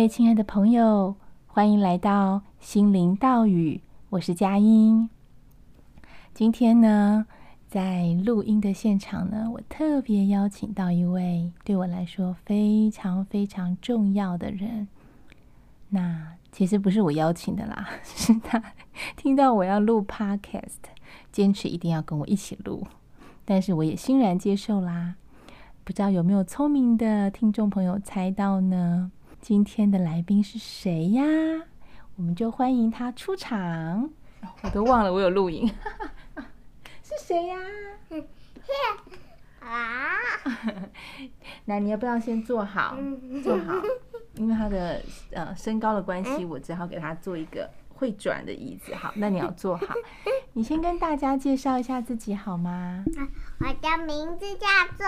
各位亲爱的朋友，欢迎来到心灵道语，我是佳音。今天呢，在录音的现场呢，我特别邀请到一位对我来说非常非常重要的人。那其实不是我邀请的啦，是他听到我要录 Podcast，坚持一定要跟我一起录，但是我也欣然接受啦。不知道有没有聪明的听众朋友猜到呢？今天的来宾是谁呀？我们就欢迎他出场。我都忘了我有录影，是谁呀？啊！那你要不要先坐好？坐好，因为他的呃身高的关系，我只好给他做一个会转的椅子。好，那你要坐好。你先跟大家介绍一下自己好吗？我的名字叫做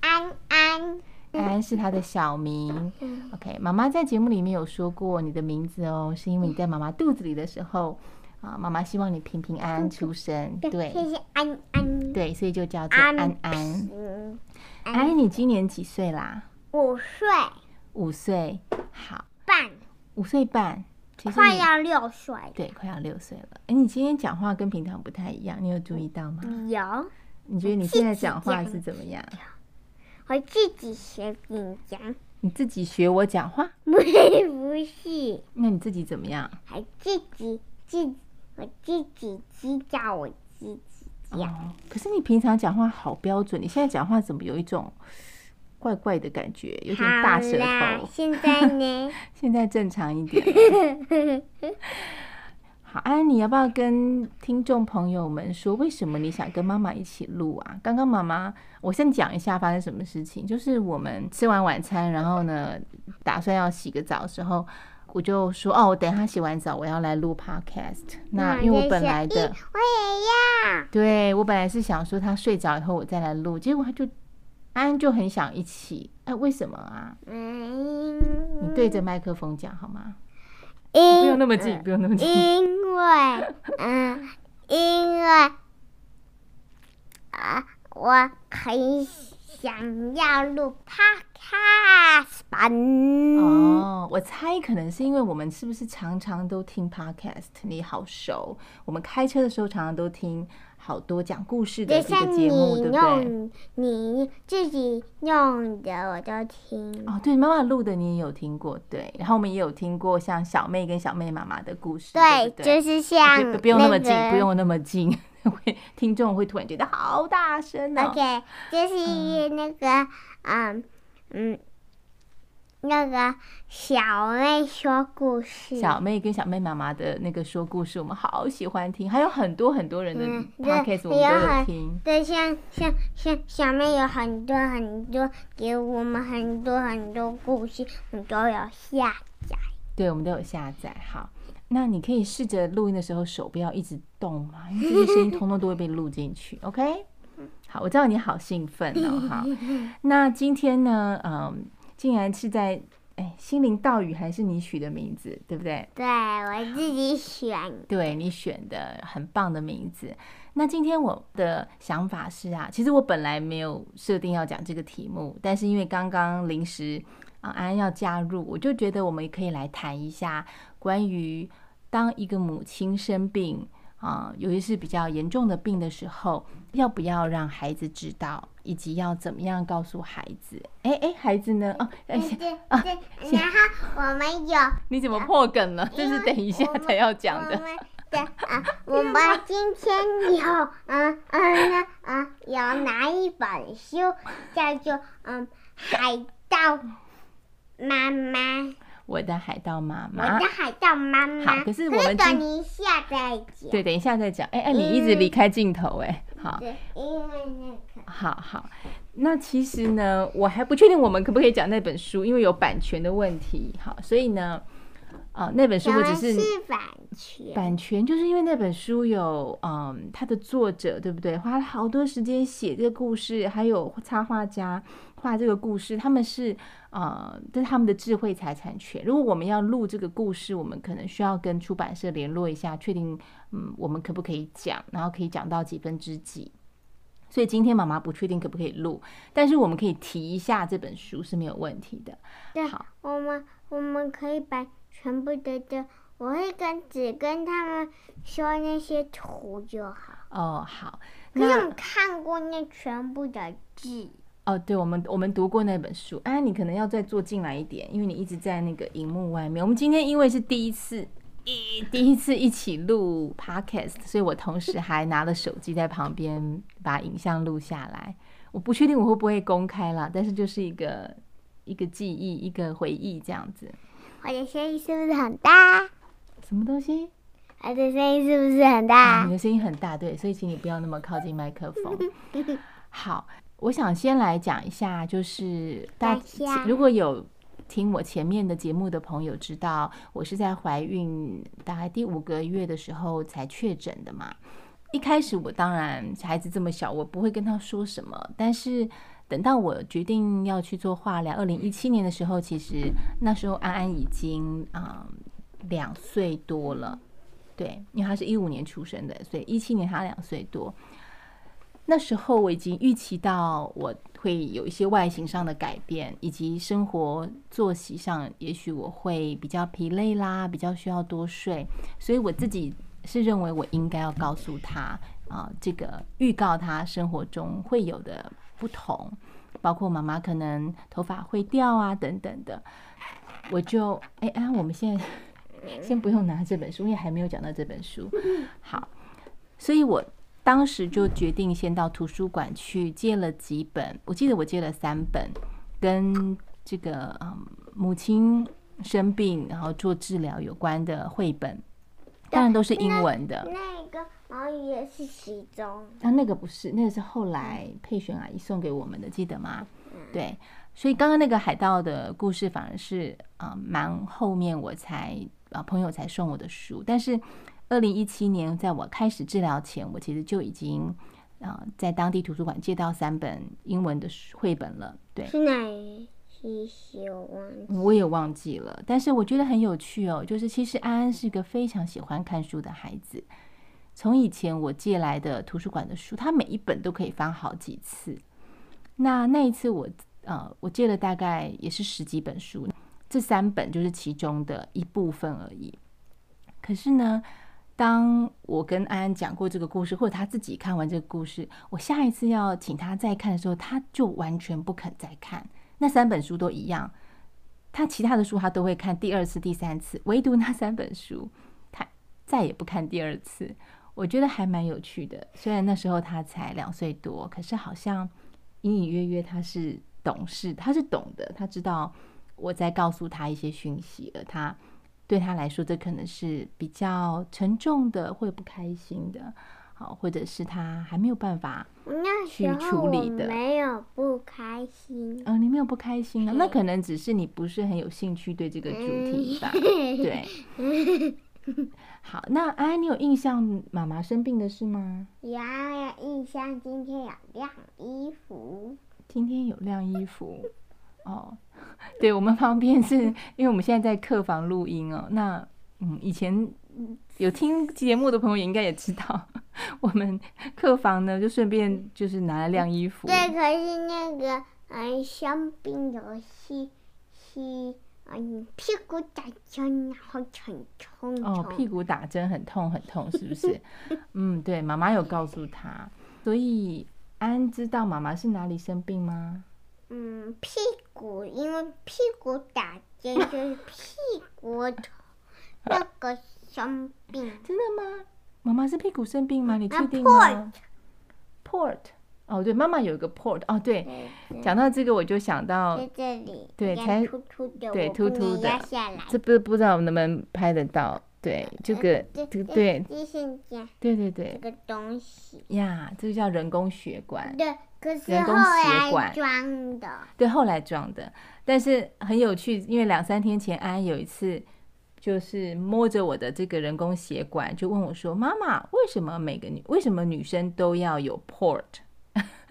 安安。安安是他的小名。OK，妈妈在节目里面有说过你的名字哦，是因为你在妈妈肚子里的时候啊，妈妈希望你平平安安出生。对，谢谢安安。对，所以就叫做安安。安安，你今年几岁啦？五岁。五岁，好。半。五岁半，快要六岁。对，快要六岁了。哎，你今天讲话跟平常不太一样，你有注意到吗？有。你觉得你现在讲话是怎么样？我自己学你讲，你自己学我讲话？不是，不是。那你自己怎么样？还自己自我自己知道我自己讲。哦，可是你平常讲话好标准，你现在讲话怎么有一种怪怪的感觉，有点大舌头？现在呢？现在正常一点。好，安安，你要不要跟听众朋友们说，为什么你想跟妈妈一起录啊？刚刚妈妈，我先讲一下发生什么事情。就是我们吃完晚餐，然后呢，打算要洗个澡的时候，我就说，哦，我等一下洗完澡，我要来录 podcast。那因为我本来的，我也要。对，我本来是想说他睡着以后我再来录，结果他就安安就很想一起。哎，为什么啊？嗯，你对着麦克风讲好吗？因不用那么近，不用那么近。因为，嗯，因为啊，我很想要录 podcast 版。哦，我猜可能是因为我们是不是常常都听 podcast？你好熟，我们开车的时候常常都听。好多讲故事的这个节目，对不对？你自己用的我都听哦。对，妈妈录的你也有听过，对。然后我们也有听过像小妹跟小妹妈妈的故事，对，对对就是像、那个、不用那么近，不用那么近，会听众会突然觉得好大声哦。OK，就是那个，嗯嗯。那个小妹说故事，小妹跟小妹妈妈的那个说故事，我们好喜欢听。还有很多很多人的 podcast 我们都有听。对，像像像小妹有很多很多给我们很多很多故事，我们都有下载。对，我们都有下载。好，那你可以试着录音的时候手不要一直动嘛，因为这些声音通通都会被录进去。OK，好，我知道你好兴奋哦。好，那今天呢，嗯。竟然是在哎，心灵道语还是你取的名字，对不对？对，我自己选。对，你选的很棒的名字。那今天我的想法是啊，其实我本来没有设定要讲这个题目，但是因为刚刚临时啊安安要加入，我就觉得我们也可以来谈一下关于当一个母亲生病。啊，尤其是比较严重的病的时候，要不要让孩子知道，以及要怎么样告诉孩子？哎哎，孩子呢？哦，哎，啊，然后我们有，你怎么破梗了？这是等一下才要讲的。对啊，我 们今天有，嗯嗯嗯，有拿一本书，叫做嗯《海盗妈妈》。我的海盗妈妈，我的海盗妈妈。好，可是我们等一下再讲。对，等一下再讲。哎哎，你一直离开镜头哎。好。因为那个。好好，那其实呢，我还不确定我们可不可以讲那本书，因为有版权的问题。好，所以呢，啊，那本书我只是。是版权。版权就是因为那本书有嗯，它的作者对不对？花了好多时间写这个故事，还有插画家。画这个故事，他们是呃，这是他们的智慧财产权。如果我们要录这个故事，我们可能需要跟出版社联络一下，确定嗯，我们可不可以讲，然后可以讲到几分之几。所以今天妈妈不确定可不可以录，但是我们可以提一下这本书是没有问题的。对，好，我们我们可以把全部的的，我会跟只跟他们说那些图就好。哦，好。可是我们看过那全部的字。哦，对，我们我们读过那本书。哎，你可能要再坐进来一点，因为你一直在那个荧幕外面。我们今天因为是第一次，一第一次一起录 podcast，所以我同时还拿了手机在旁边把影像录下来。我不确定我会不会公开啦，但是就是一个一个记忆，一个回忆这样子。我的声音是不是很大？什么东西？我的声音是不是很大？啊，你的声音很大，对，所以请你不要那么靠近麦克风。好。我想先来讲一下，就是大家如果有听我前面的节目的朋友知道，我是在怀孕大概第五个月的时候才确诊的嘛。一开始我当然孩子这么小，我不会跟他说什么。但是等到我决定要去做化疗，二零一七年的时候，其实那时候安安已经啊两岁多了，对，因为他是一五年出生的，所以一七年他两岁多。那时候我已经预期到我会有一些外形上的改变，以及生活作息上，也许我会比较疲累啦，比较需要多睡，所以我自己是认为我应该要告诉他啊，这个预告他生活中会有的不同，包括妈妈可能头发会掉啊等等的，我就哎哎，我们现在先不用拿这本书，因为还没有讲到这本书，好，所以我。当时就决定先到图书馆去借了几本，我记得我借了三本，跟这个嗯母亲生病然后做治疗有关的绘本，当然都是英文的。那个毛衣也是其中，啊，那个不是，那个是后来佩璇阿姨送给我们的，记得吗？对，所以刚刚那个海盗的故事反而是啊蛮后面我才啊朋友才送我的书，但是。二零一七年，在我开始治疗前，我其实就已经啊、呃，在当地图书馆借到三本英文的绘本了。对，是哪一些？我忘记，我也忘记了。但是我觉得很有趣哦，就是其实安安是一个非常喜欢看书的孩子。从以前我借来的图书馆的书，他每一本都可以翻好几次。那那一次我呃，我借了大概也是十几本书，这三本就是其中的一部分而已。可是呢，当我跟安安讲过这个故事，或者他自己看完这个故事，我下一次要请他再看的时候，他就完全不肯再看。那三本书都一样，他其他的书他都会看第二次、第三次，唯独那三本书，他再也不看第二次。我觉得还蛮有趣的。虽然那时候他才两岁多，可是好像隐隐约约他是懂事，他是懂的，他知道我在告诉他一些讯息，而他。对他来说，这可能是比较沉重的，或者不开心的，好，或者是他还没有办法去处理的。没有不开心。嗯，你没有不开心啊？那可能只是你不是很有兴趣对这个主题吧？对。好，那安安，你有印象妈妈生病的事吗？有，有印象。今天有晾衣服。今天有晾衣服。哦。对，我们旁边是因为我们现在在客房录音哦。那嗯，以前有听节目的朋友也应该也知道，我们客房呢就顺便就是拿来晾衣服。对，可是那个嗯，生病游戏是嗯屁股打针，然后很痛。哦，屁股打针很痛很痛，是不是？嗯，对，妈妈有告诉他，所以安知道妈妈是哪里生病吗？嗯，屁股，因为屁股打针就是屁股疼，那个生病。真的吗？妈妈是屁股生病吗？你确定吗？Port，哦，对，妈妈有一个 port，哦，对，讲到这个我就想到在这里，对，才突突的，对，突突的，这不不知道能不能拍得到。对，这个这个对，对对对，这个东西呀，这个叫人工血管。对，可是后来装的。对，后来装的，但是很有趣，因为两三天前安安有一次就是摸着我的这个人工血管，就问我说：“妈妈，为什么每个女为什么女生都要有 port？”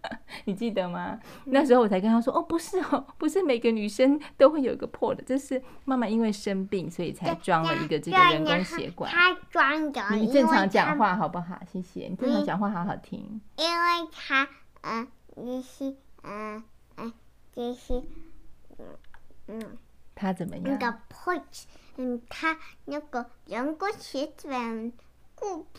你记得吗？那时候我才跟他说：“哦，不是哦，不是每个女生都会有一个 port，这是妈妈因为生病，所以才装了一个这个人工血管。”他装的。你正常讲话好不好？谢谢你正常讲话好好听。因为他嗯，就是嗯嗯，就是嗯嗯，他怎么样？那个破，嗯，他那个人工血管故破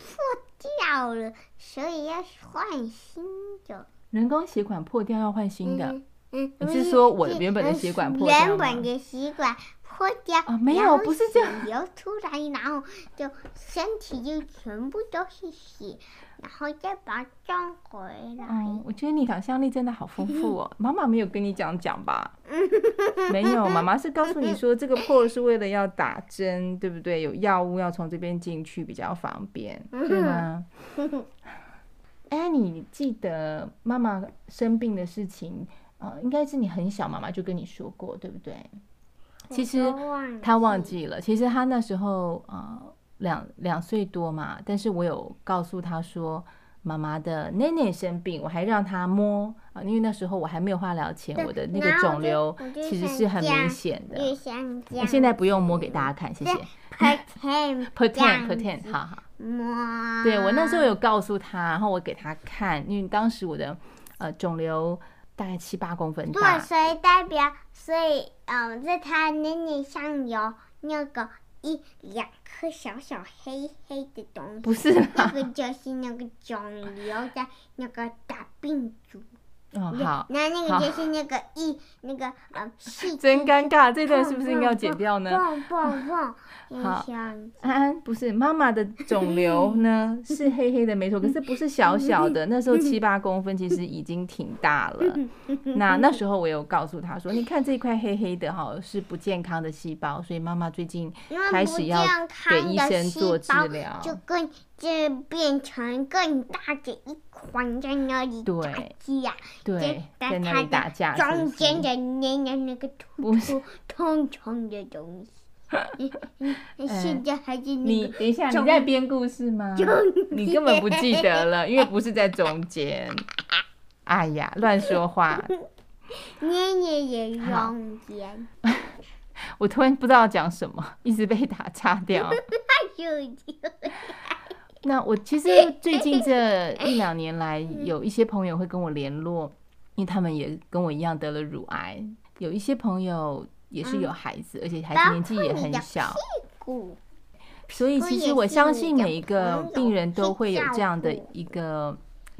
掉了，所以要换新的。人工血管破掉要换新的。嗯嗯，你是说我原本的血管破掉吗？原本的血管破掉啊，没有，不是这样，流出来，然后就身体就全部都是血，然后再把它装回来。嗯，我觉得你想象力真的好丰富哦。妈妈没有跟你讲讲吧？没有，妈妈是告诉你说这个破是为了要打针，对不对？有药物要从这边进去比较方便，对吗？哎，你记得妈妈生病的事情？呃，应该是你很小，妈妈就跟你说过，对不对？其实他忘记了。其实他那时候呃两两岁多嘛，但是我有告诉他说，妈妈的奶奶生病，我还让她摸啊，因为那时候我还没有化疗前，我的那个肿瘤其实是很明显的。我现在不用摸给大家看，谢谢。pretend，pretend，好好。摸。对，我那时候有告诉她，然后我给她看，因为当时我的呃肿瘤。大概七八公分大，对，所以代表，所以，嗯，在他奶奶上有那个一两颗小小黑黑的东西，不是，那个就是那个肿瘤的那个大病毒。哦，好，那那个就是那个一那个呃，真尴尬，这段是不是应该要剪掉呢？蹦蹦蹦。好，安安不是妈妈的肿瘤呢，是黑黑的没错，可是不是小小的，那时候七八公分，其实已经挺大了。那那时候我有告诉他说，你看这块黑黑的哈，是不健康的细胞，所以妈妈最近开始要给医生做治疗，就更就变成更大的一块在那里打架，对，在那里打架，中间的那个那个突突痛痛的东西。现在还是你等一下，你在编故事吗？你根本不记得了，因为不是在中间。哎呀，乱说话！捏捏也中间。我突然不知道讲什么，一直被打岔掉。那我其实 最近这一两年来，有一些朋友会跟我联络，因为他们也跟我一样得了乳癌，有一些朋友。也是有孩子，嗯、而且孩子年纪也很小，所以其实我相信每一个病人都会有这样的一个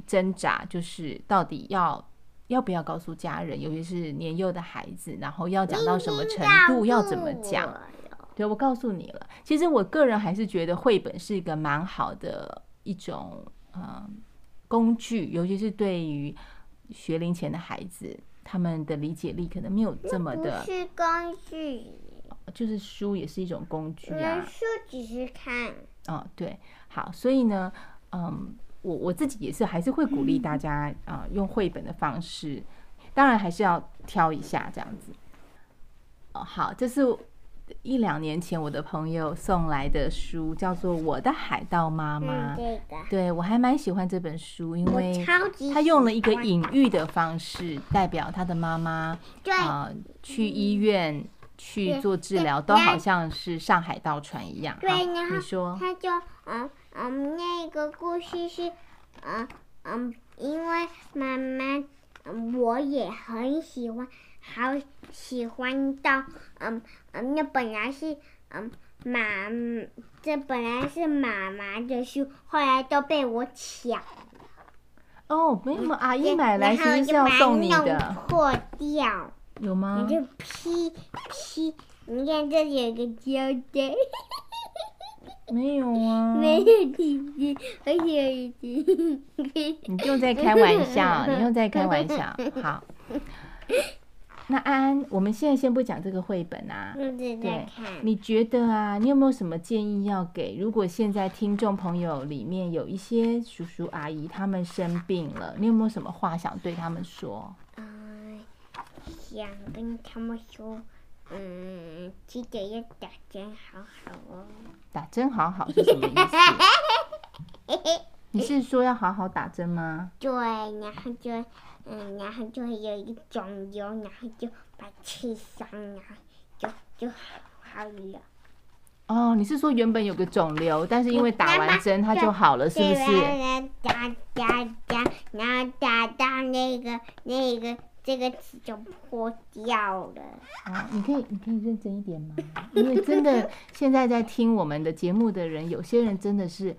挣扎，就是到底要要不要告诉家人，尤其是年幼的孩子，然后要讲到什么程度，要怎么讲？对，我告诉你了。其实我个人还是觉得绘本是一个蛮好的一种呃工具，尤其是对于学龄前的孩子。他们的理解力可能没有这么的，是工具，就是书也是一种工具啊。书只是看。哦，对，好，所以呢，嗯，我我自己也是还是会鼓励大家啊、呃，用绘本的方式，当然还是要挑一下这样子。哦，好，这是。一两年前，我的朋友送来的书叫做《我的海盗妈妈》。嗯，对，我还蛮喜欢这本书，因为他用了一个隐喻的方式，代表他的妈妈啊、呃，去医院去做治疗，都好像是上海盗船一样。对，你说，他就嗯嗯，那个故事是嗯嗯，因为妈妈，我也很喜欢。好喜欢到，嗯嗯，那本来是嗯妈，这本来是妈妈的书，后来都被我抢。哦，没有，阿姨买来其实是要送你的。破掉。有吗？你就劈劈，你看这里有个胶带。没有啊。没有弟弟，而且你又在开玩笑，你又在开玩笑，好。那安安，我们现在先不讲这个绘本啊。对，你觉得啊，你有没有什么建议要给？如果现在听众朋友里面有一些叔叔阿姨他们生病了，你有没有什么话想对他们说？嗯，想跟他们说，嗯，记得要打针好好哦。打针好好是什么意思？你是说要好好打针吗？对，然后就。嗯，然后就会有一个肿瘤，然后就把它切伤，然后就就好好了。哦，你是说原本有个肿瘤，但是因为打完针它就好了，是不是？打打打，然后打到那个那个这个刺就破掉了。哦，你可以你可以认真一点吗？因为真的现在在听我们的节目的人，有些人真的是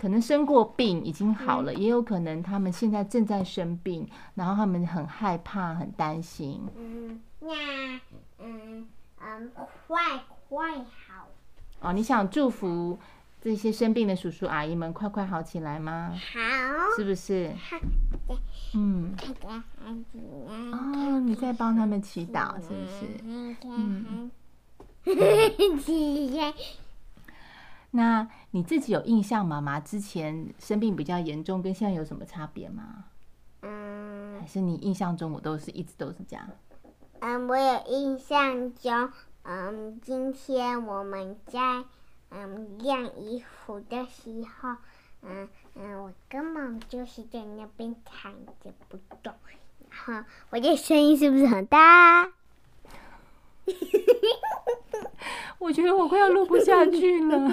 可能生过病已经好了，嗯、也有可能他们现在正在生病，然后他们很害怕很担心。嗯，那嗯嗯，快快好。哦，你想祝福这些生病的叔叔阿姨们快快好起来吗？好，是不是？好，嗯。哦，你在帮他们祈祷，是不是？嗯。那你自己有印象，妈妈之前生病比较严重，跟现在有什么差别吗？嗯。还是你印象中我都是一直都是这样？嗯，我有印象中。嗯，今天我们在嗯晾衣服的时候，嗯嗯，我根本就是在那边躺着不动，然后我的声音是不是很大？我觉得我快要录不下去了。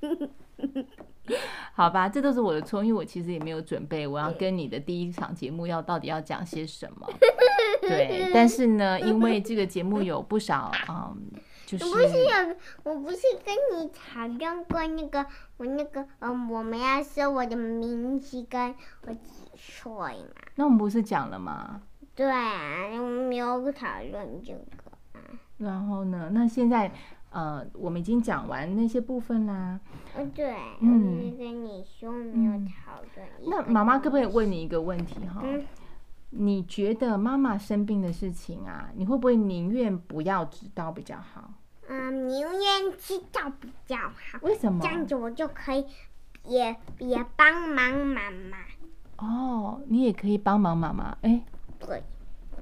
好吧，这都是我的错，因为我其实也没有准备，我要跟你的第一场节目要到底要讲些什么。对，但是呢，因为这个节目有不少，嗯，就是我不是有，我不是跟你讨论过那个，我那个，嗯，我们要说我的名字跟我几岁嘛？那我们不是讲了吗？对啊，我们没有讨论这个啊。然后呢？那现在。呃，我们已经讲完那些部分啦。嗯，对，嗯，跟你说没有讨论。那妈妈可不可以问你一个问题哈？嗯。你觉得妈妈生病的事情啊，你会不会宁愿不要知道比较好？嗯，宁愿知道比较好。为什么？这样子我就可以也也帮忙妈妈。哦，你也可以帮忙妈妈。哎，对。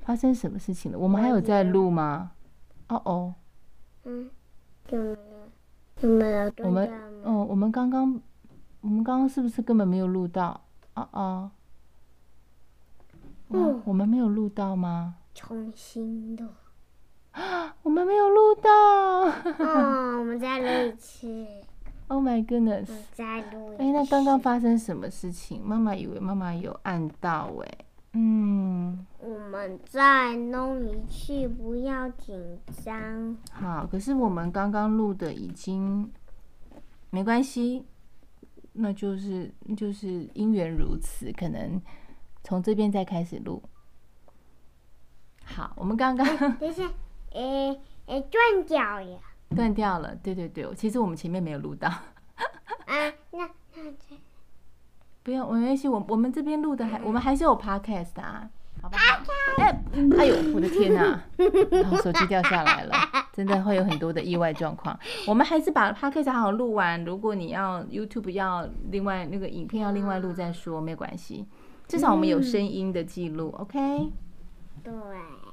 发生什么事情了？我们还有在录吗？哦哦。嗯。怎么了？怎么了？我们哦，我们刚刚，我们刚刚是不是根本没有录到？啊啊！嗯，我们没有录到吗？重新录。啊，我们没有录到。哦，我们再录一次。Oh my goodness！再录一次。哎，那刚刚发生什么事情？妈妈以为妈妈有按到哎。嗯，我们再弄一次，不要紧张。好，可是我们刚刚录的已经没关系，那就是就是因缘如此，可能从这边再开始录。好，我们刚刚等一下，诶诶，断掉了，断掉了，对对对，其实我们前面没有录到。啊，那那这。不用，没关系，我我们这边录的还，我们还是有 podcast 啊，好吧？哎，哎呦，我的天哪，然后手机掉下来了，真的会有很多的意外状况。我们还是把 podcast 好好录完，如果你要 YouTube 要另外那个影片要另外录再说，没关系，至少我们有声音的记录，OK？对，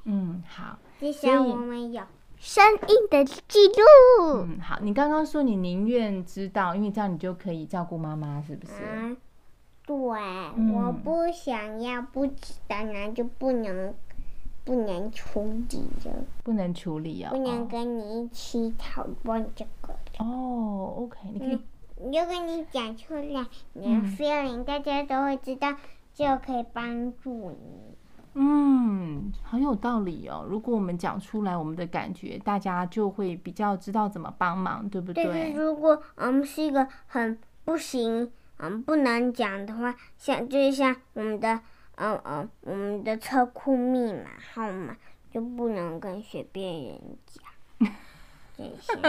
嗯，好，至少我们有声音的记录。嗯，好，你刚刚说你宁愿知道，因为这样你就可以照顾妈妈，是不是？嗯对，嗯、我不想要不知道，那就不能不能处理了，不能处理啊，不能跟你一起讨论这个。哦，OK，你可以，如果你讲出来，你的 feeling、嗯、大家都会知道，就可以帮助你。嗯，很有道理哦。如果我们讲出来我们的感觉，大家就会比较知道怎么帮忙，对不对？但是如果我们是一个很不行。嗯，不能讲的话，像就是像我们的，嗯嗯，我们的车库密码号码就不能跟随便人讲。这些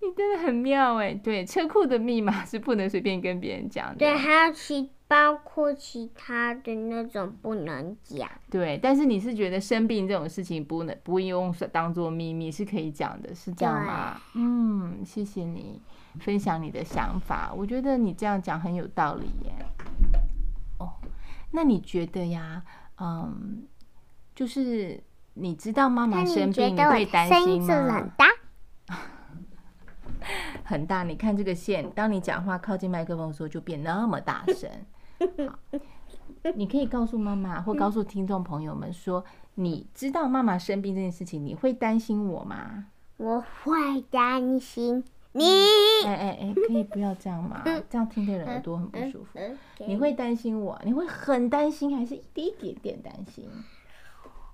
你真的很妙哎！对，车库的密码是不能随便跟别人讲的。对，还要去。包括其他的那种不能讲，对，但是你是觉得生病这种事情不能不用当做秘密是可以讲的，是这样吗？嗯，谢谢你分享你的想法，我觉得你这样讲很有道理耶。哦，那你觉得呀？嗯，就是你知道妈妈生病，你会担心吗？很大，很大。你看这个线，当你讲话靠近麦克风的时候，就变那么大声。好，你可以告诉妈妈，或告诉听众朋友们说，你知道妈妈生病这件事情，你会担心我吗？我会担心你。哎哎哎，可以不要这样吗？这样听的人耳朵很不舒服。你会担心我？你会很担心，还是一点点担心？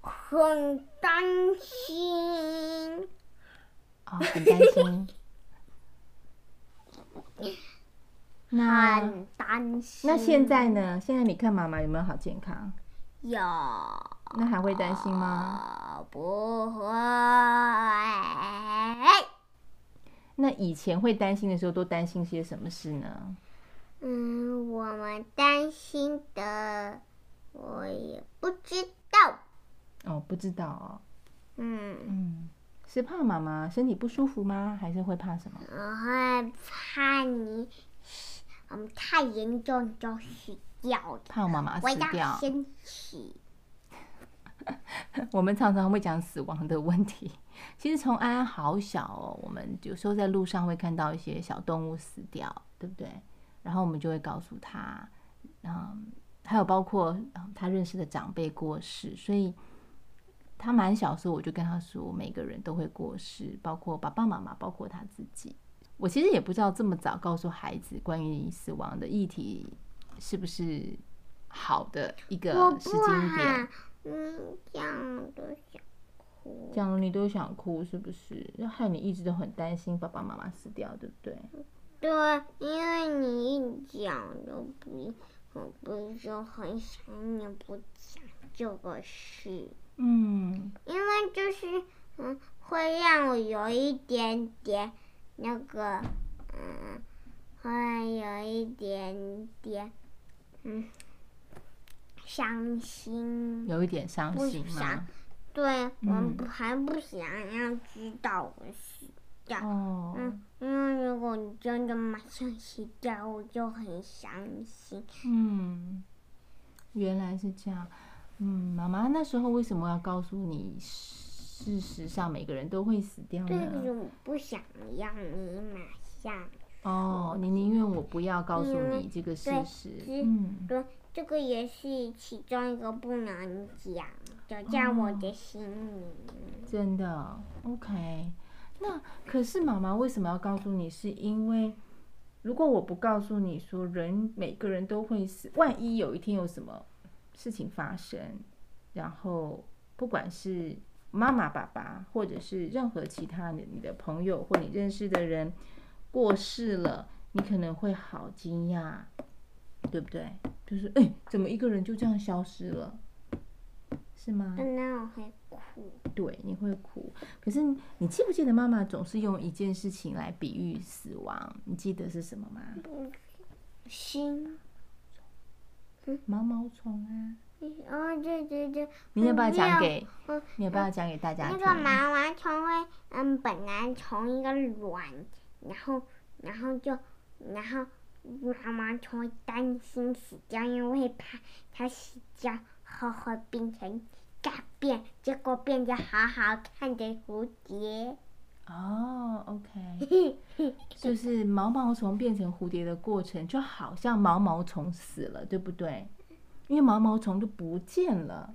很担心。哦，很担心。那很担心。那现在呢？现在你看妈妈有没有好健康？有。那还会担心吗？不会。那以前会担心的时候，都担心些什么事呢？嗯，我们担心的，我也不知道。哦，不知道哦。嗯嗯，是怕妈妈身体不舒服吗？还是会怕什么？我会怕你，嗯，太严重就死掉。怕我妈妈死掉。我要生气。我们常常会讲死亡的问题。其实从安安好小哦，我们有时候在路上会看到一些小动物死掉，对不对？然后我们就会告诉他，嗯，还有包括他认识的长辈过世，所以他蛮小时候我就跟他说，每个人都会过世，包括爸爸妈妈，包括他自己。我其实也不知道这么早告诉孩子关于死亡的议题是不是好的一个时间点。嗯，这样都想哭，这样你都想哭，是不是？要害你一直都很担心爸爸妈妈死掉，对不对？对，因为你一讲就不，我不就很想你不讲这个事。嗯，因为就是嗯，会让我有一点点那个，嗯，会有一点点，嗯。伤心，有一点伤心吗？对，嗯、我还不想要知道我死掉。哦，嗯，因为如果你真的马上死掉，我就很伤心。嗯，原来是这样。嗯，妈妈那时候为什么要告诉你？事实上，每个人都会死掉呢？对，我不想让你马上。哦，你宁愿我不要告诉你这个事实。嗯，对。这个也是其中一个不能讲，就在我的心里。哦，真的，OK。那可是妈妈为什么要告诉你？是因为如果我不告诉你说，人每个人都会死，万一有一天有什么事情发生，然后不管是妈妈、爸爸，或者是任何其他的你的朋友或你认识的人过世了，你可能会好惊讶。对不对？就是哎，怎么一个人就这样消失了？是吗？那我会哭。对，你会哭。可是你记不记得妈妈总是用一件事情来比喻死亡？你记得是什么吗？心。毛毛虫啊。哦，对对对。你要不要讲给？你要不要讲给大家听？那个毛毛虫会，嗯，本来从一个卵，然后，然后就，然后。毛毛虫会担心死掉，因为怕它死掉后会变成大便，结果变得好好看的蝴蝶。哦，OK，就是毛毛虫变成蝴蝶的过程，就好像毛毛虫死了，对不对？因为毛毛虫就不见了，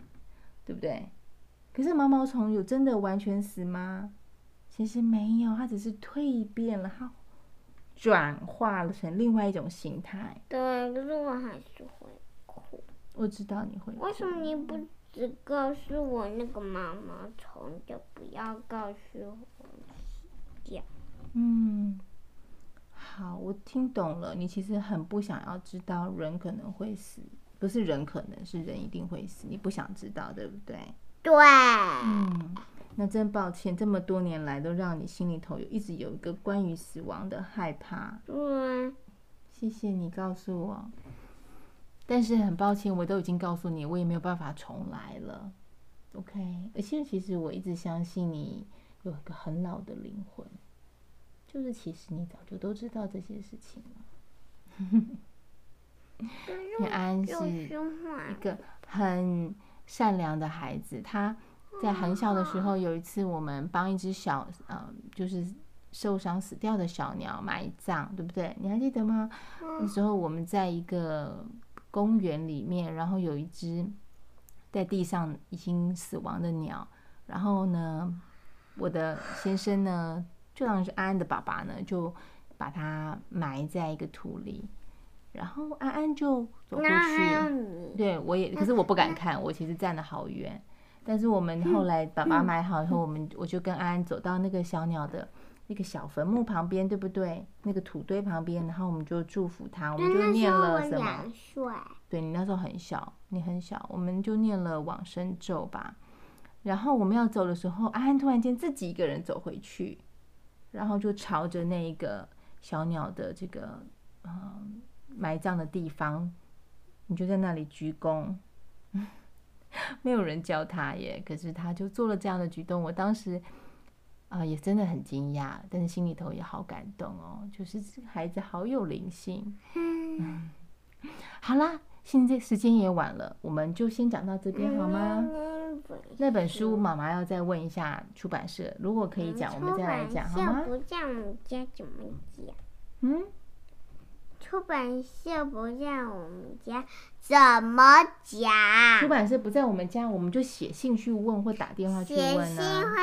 对不对？可是毛毛虫有真的完全死吗？其实没有，它只是蜕变了，它。转化了成另外一种形态。对，可是我还是会哭。我知道你会哭。为什么你不只告诉我那个毛毛虫，就不要告诉我死掉？嗯，好，我听懂了。你其实很不想要知道人可能会死，不是人可能，是人一定会死。你不想知道，对不对？对。嗯。那真抱歉，这么多年来都让你心里头有一直有一个关于死亡的害怕。嗯，谢谢你告诉我，但是很抱歉，我都已经告诉你，我也没有办法重来了。OK，而且其实我一直相信你有一个很老的灵魂，就是其实你早就都知道这些事情了。你安是一个很善良的孩子，他。在很小的时候，有一次我们帮一只小，呃，就是受伤死掉的小鸟埋葬，对不对？你还记得吗？那时候我们在一个公园里面，然后有一只在地上已经死亡的鸟，然后呢，我的先生呢，就当是安安的爸爸呢，就把它埋在一个土里，然后安安就走过去，对我也，可是我不敢看，我其实站得好远。但是我们后来爸爸买好以后，我们我就跟安安走到那个小鸟的那个小坟墓旁边，对不对？那个土堆旁边，然后我们就祝福他，我们就念了什么？对，你那时候很小，你很小，我们就念了往生咒吧。然后我们要走的时候，安安突然间自己一个人走回去，然后就朝着那一个小鸟的这个呃埋葬的地方，你就在那里鞠躬。没有人教他耶，可是他就做了这样的举动。我当时啊、呃，也真的很惊讶，但是心里头也好感动哦。就是这个孩子好有灵性。嗯，好啦，现在时间也晚了，我们就先讲到这边好吗？那本书妈妈要再问一下出版社，如果可以讲，我们再来讲好吗？不在我们家怎么讲？嗯。出版社不在我们家，怎么讲？出版社不在我们家，我们就写信去问或打电话去问呢、啊？写信会，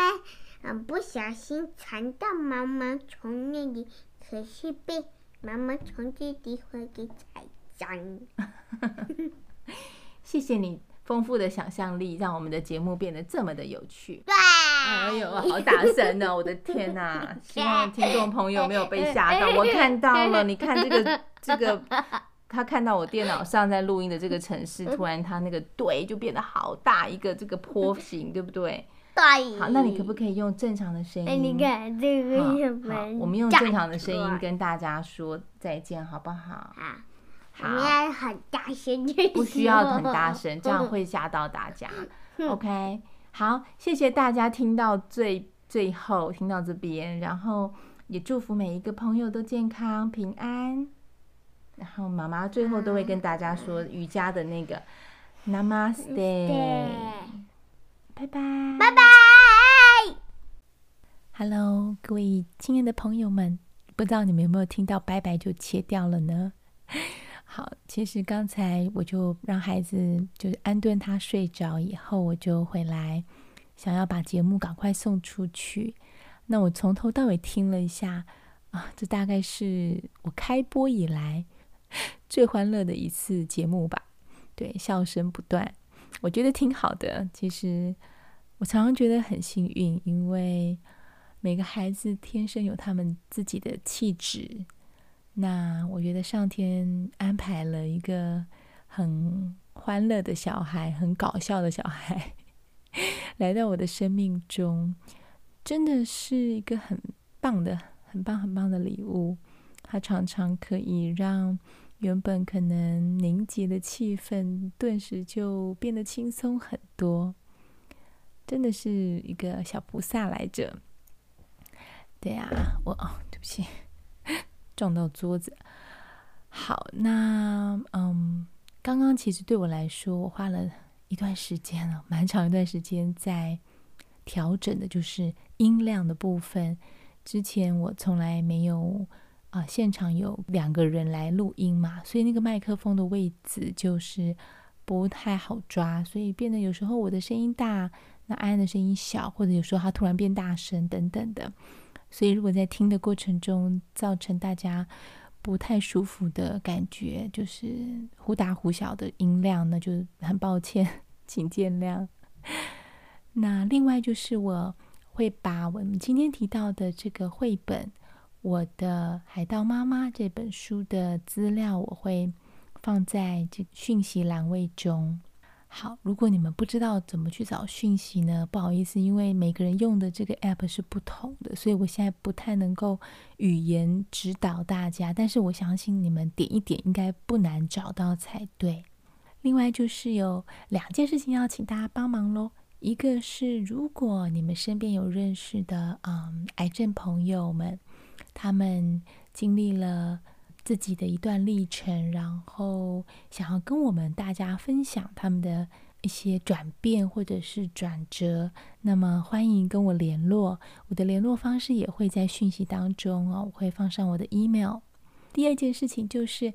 嗯，不小心传到毛毛虫那里，可是被毛毛虫弟弟会给踩脏。谢谢你。丰富的想象力让我们的节目变得这么的有趣。对，哎呦，好大声呢！我的天哪！希望听众朋友没有被吓到。我看到了，你看这个这个，他看到我电脑上在录音的这个城市，突然他那个对就变得好大一个这个坡形，对不对？对。好，那你可不可以用正常的声音？你看这个好，好，我们用正常的声音跟大家说再见，好不好？好。好，你要很大声，不需要很大声，这样会吓到大家。OK，好，谢谢大家听到最最后，听到这边，然后也祝福每一个朋友都健康平安。然后妈妈最后都会跟大家说瑜伽的那个 Namaste，拜拜，拜拜。Hello，各位亲爱的朋友们，不知道你们有没有听到拜拜就切掉了呢？好，其实刚才我就让孩子就是安顿他睡着以后，我就回来想要把节目赶快送出去。那我从头到尾听了一下啊，这大概是我开播以来 最欢乐的一次节目吧。对，笑声不断，我觉得挺好的。其实我常常觉得很幸运，因为每个孩子天生有他们自己的气质。那我觉得上天安排了一个很欢乐的小孩，很搞笑的小孩 来到我的生命中，真的是一个很棒的、很棒、很棒的礼物。他常常可以让原本可能凝结的气氛，顿时就变得轻松很多。真的是一个小菩萨来着。对呀、啊，我哦，对不起。撞到桌子。好，那嗯，刚刚其实对我来说，我花了一段时间了，蛮长一段时间在调整的，就是音量的部分。之前我从来没有啊、现场有两个人来录音嘛，所以那个麦克风的位置就是不太好抓，所以变得有时候我的声音大，那安安的声音小，或者有时候他突然变大声等等的。所以，如果在听的过程中造成大家不太舒服的感觉，就是忽大忽小的音量，那就很抱歉，请见谅。那另外就是，我会把我们今天提到的这个绘本《我的海盗妈妈》这本书的资料，我会放在这讯息栏位中。好，如果你们不知道怎么去找讯息呢？不好意思，因为每个人用的这个 app 是不同的，所以我现在不太能够语言指导大家。但是我相信你们点一点应该不难找到才对。另外就是有两件事情要请大家帮忙喽。一个是如果你们身边有认识的嗯癌症朋友们，他们经历了。自己的一段历程，然后想要跟我们大家分享他们的一些转变或者是转折，那么欢迎跟我联络。我的联络方式也会在讯息当中哦，我会放上我的 email。第二件事情就是，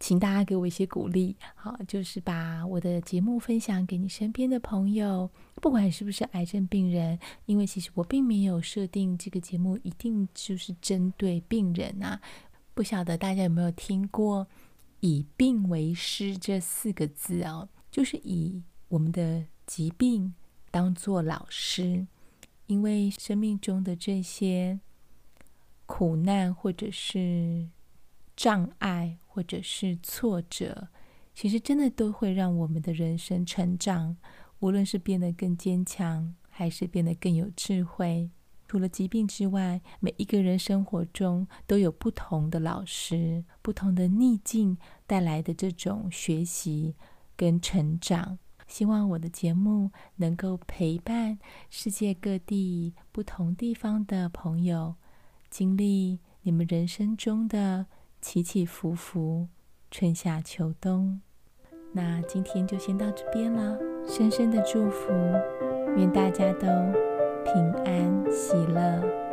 请大家给我一些鼓励，好，就是把我的节目分享给你身边的朋友，不管是不是癌症病人，因为其实我并没有设定这个节目一定就是针对病人啊。不晓得大家有没有听过“以病为师”这四个字哦，就是以我们的疾病当做老师，因为生命中的这些苦难或者是障碍或者是挫折，其实真的都会让我们的人生成长，无论是变得更坚强，还是变得更有智慧。除了疾病之外，每一个人生活中都有不同的老师，不同的逆境带来的这种学习跟成长。希望我的节目能够陪伴世界各地不同地方的朋友，经历你们人生中的。起起伏伏，春夏秋冬。那今天就先到这边了。深深的祝福，愿大家都平安喜乐。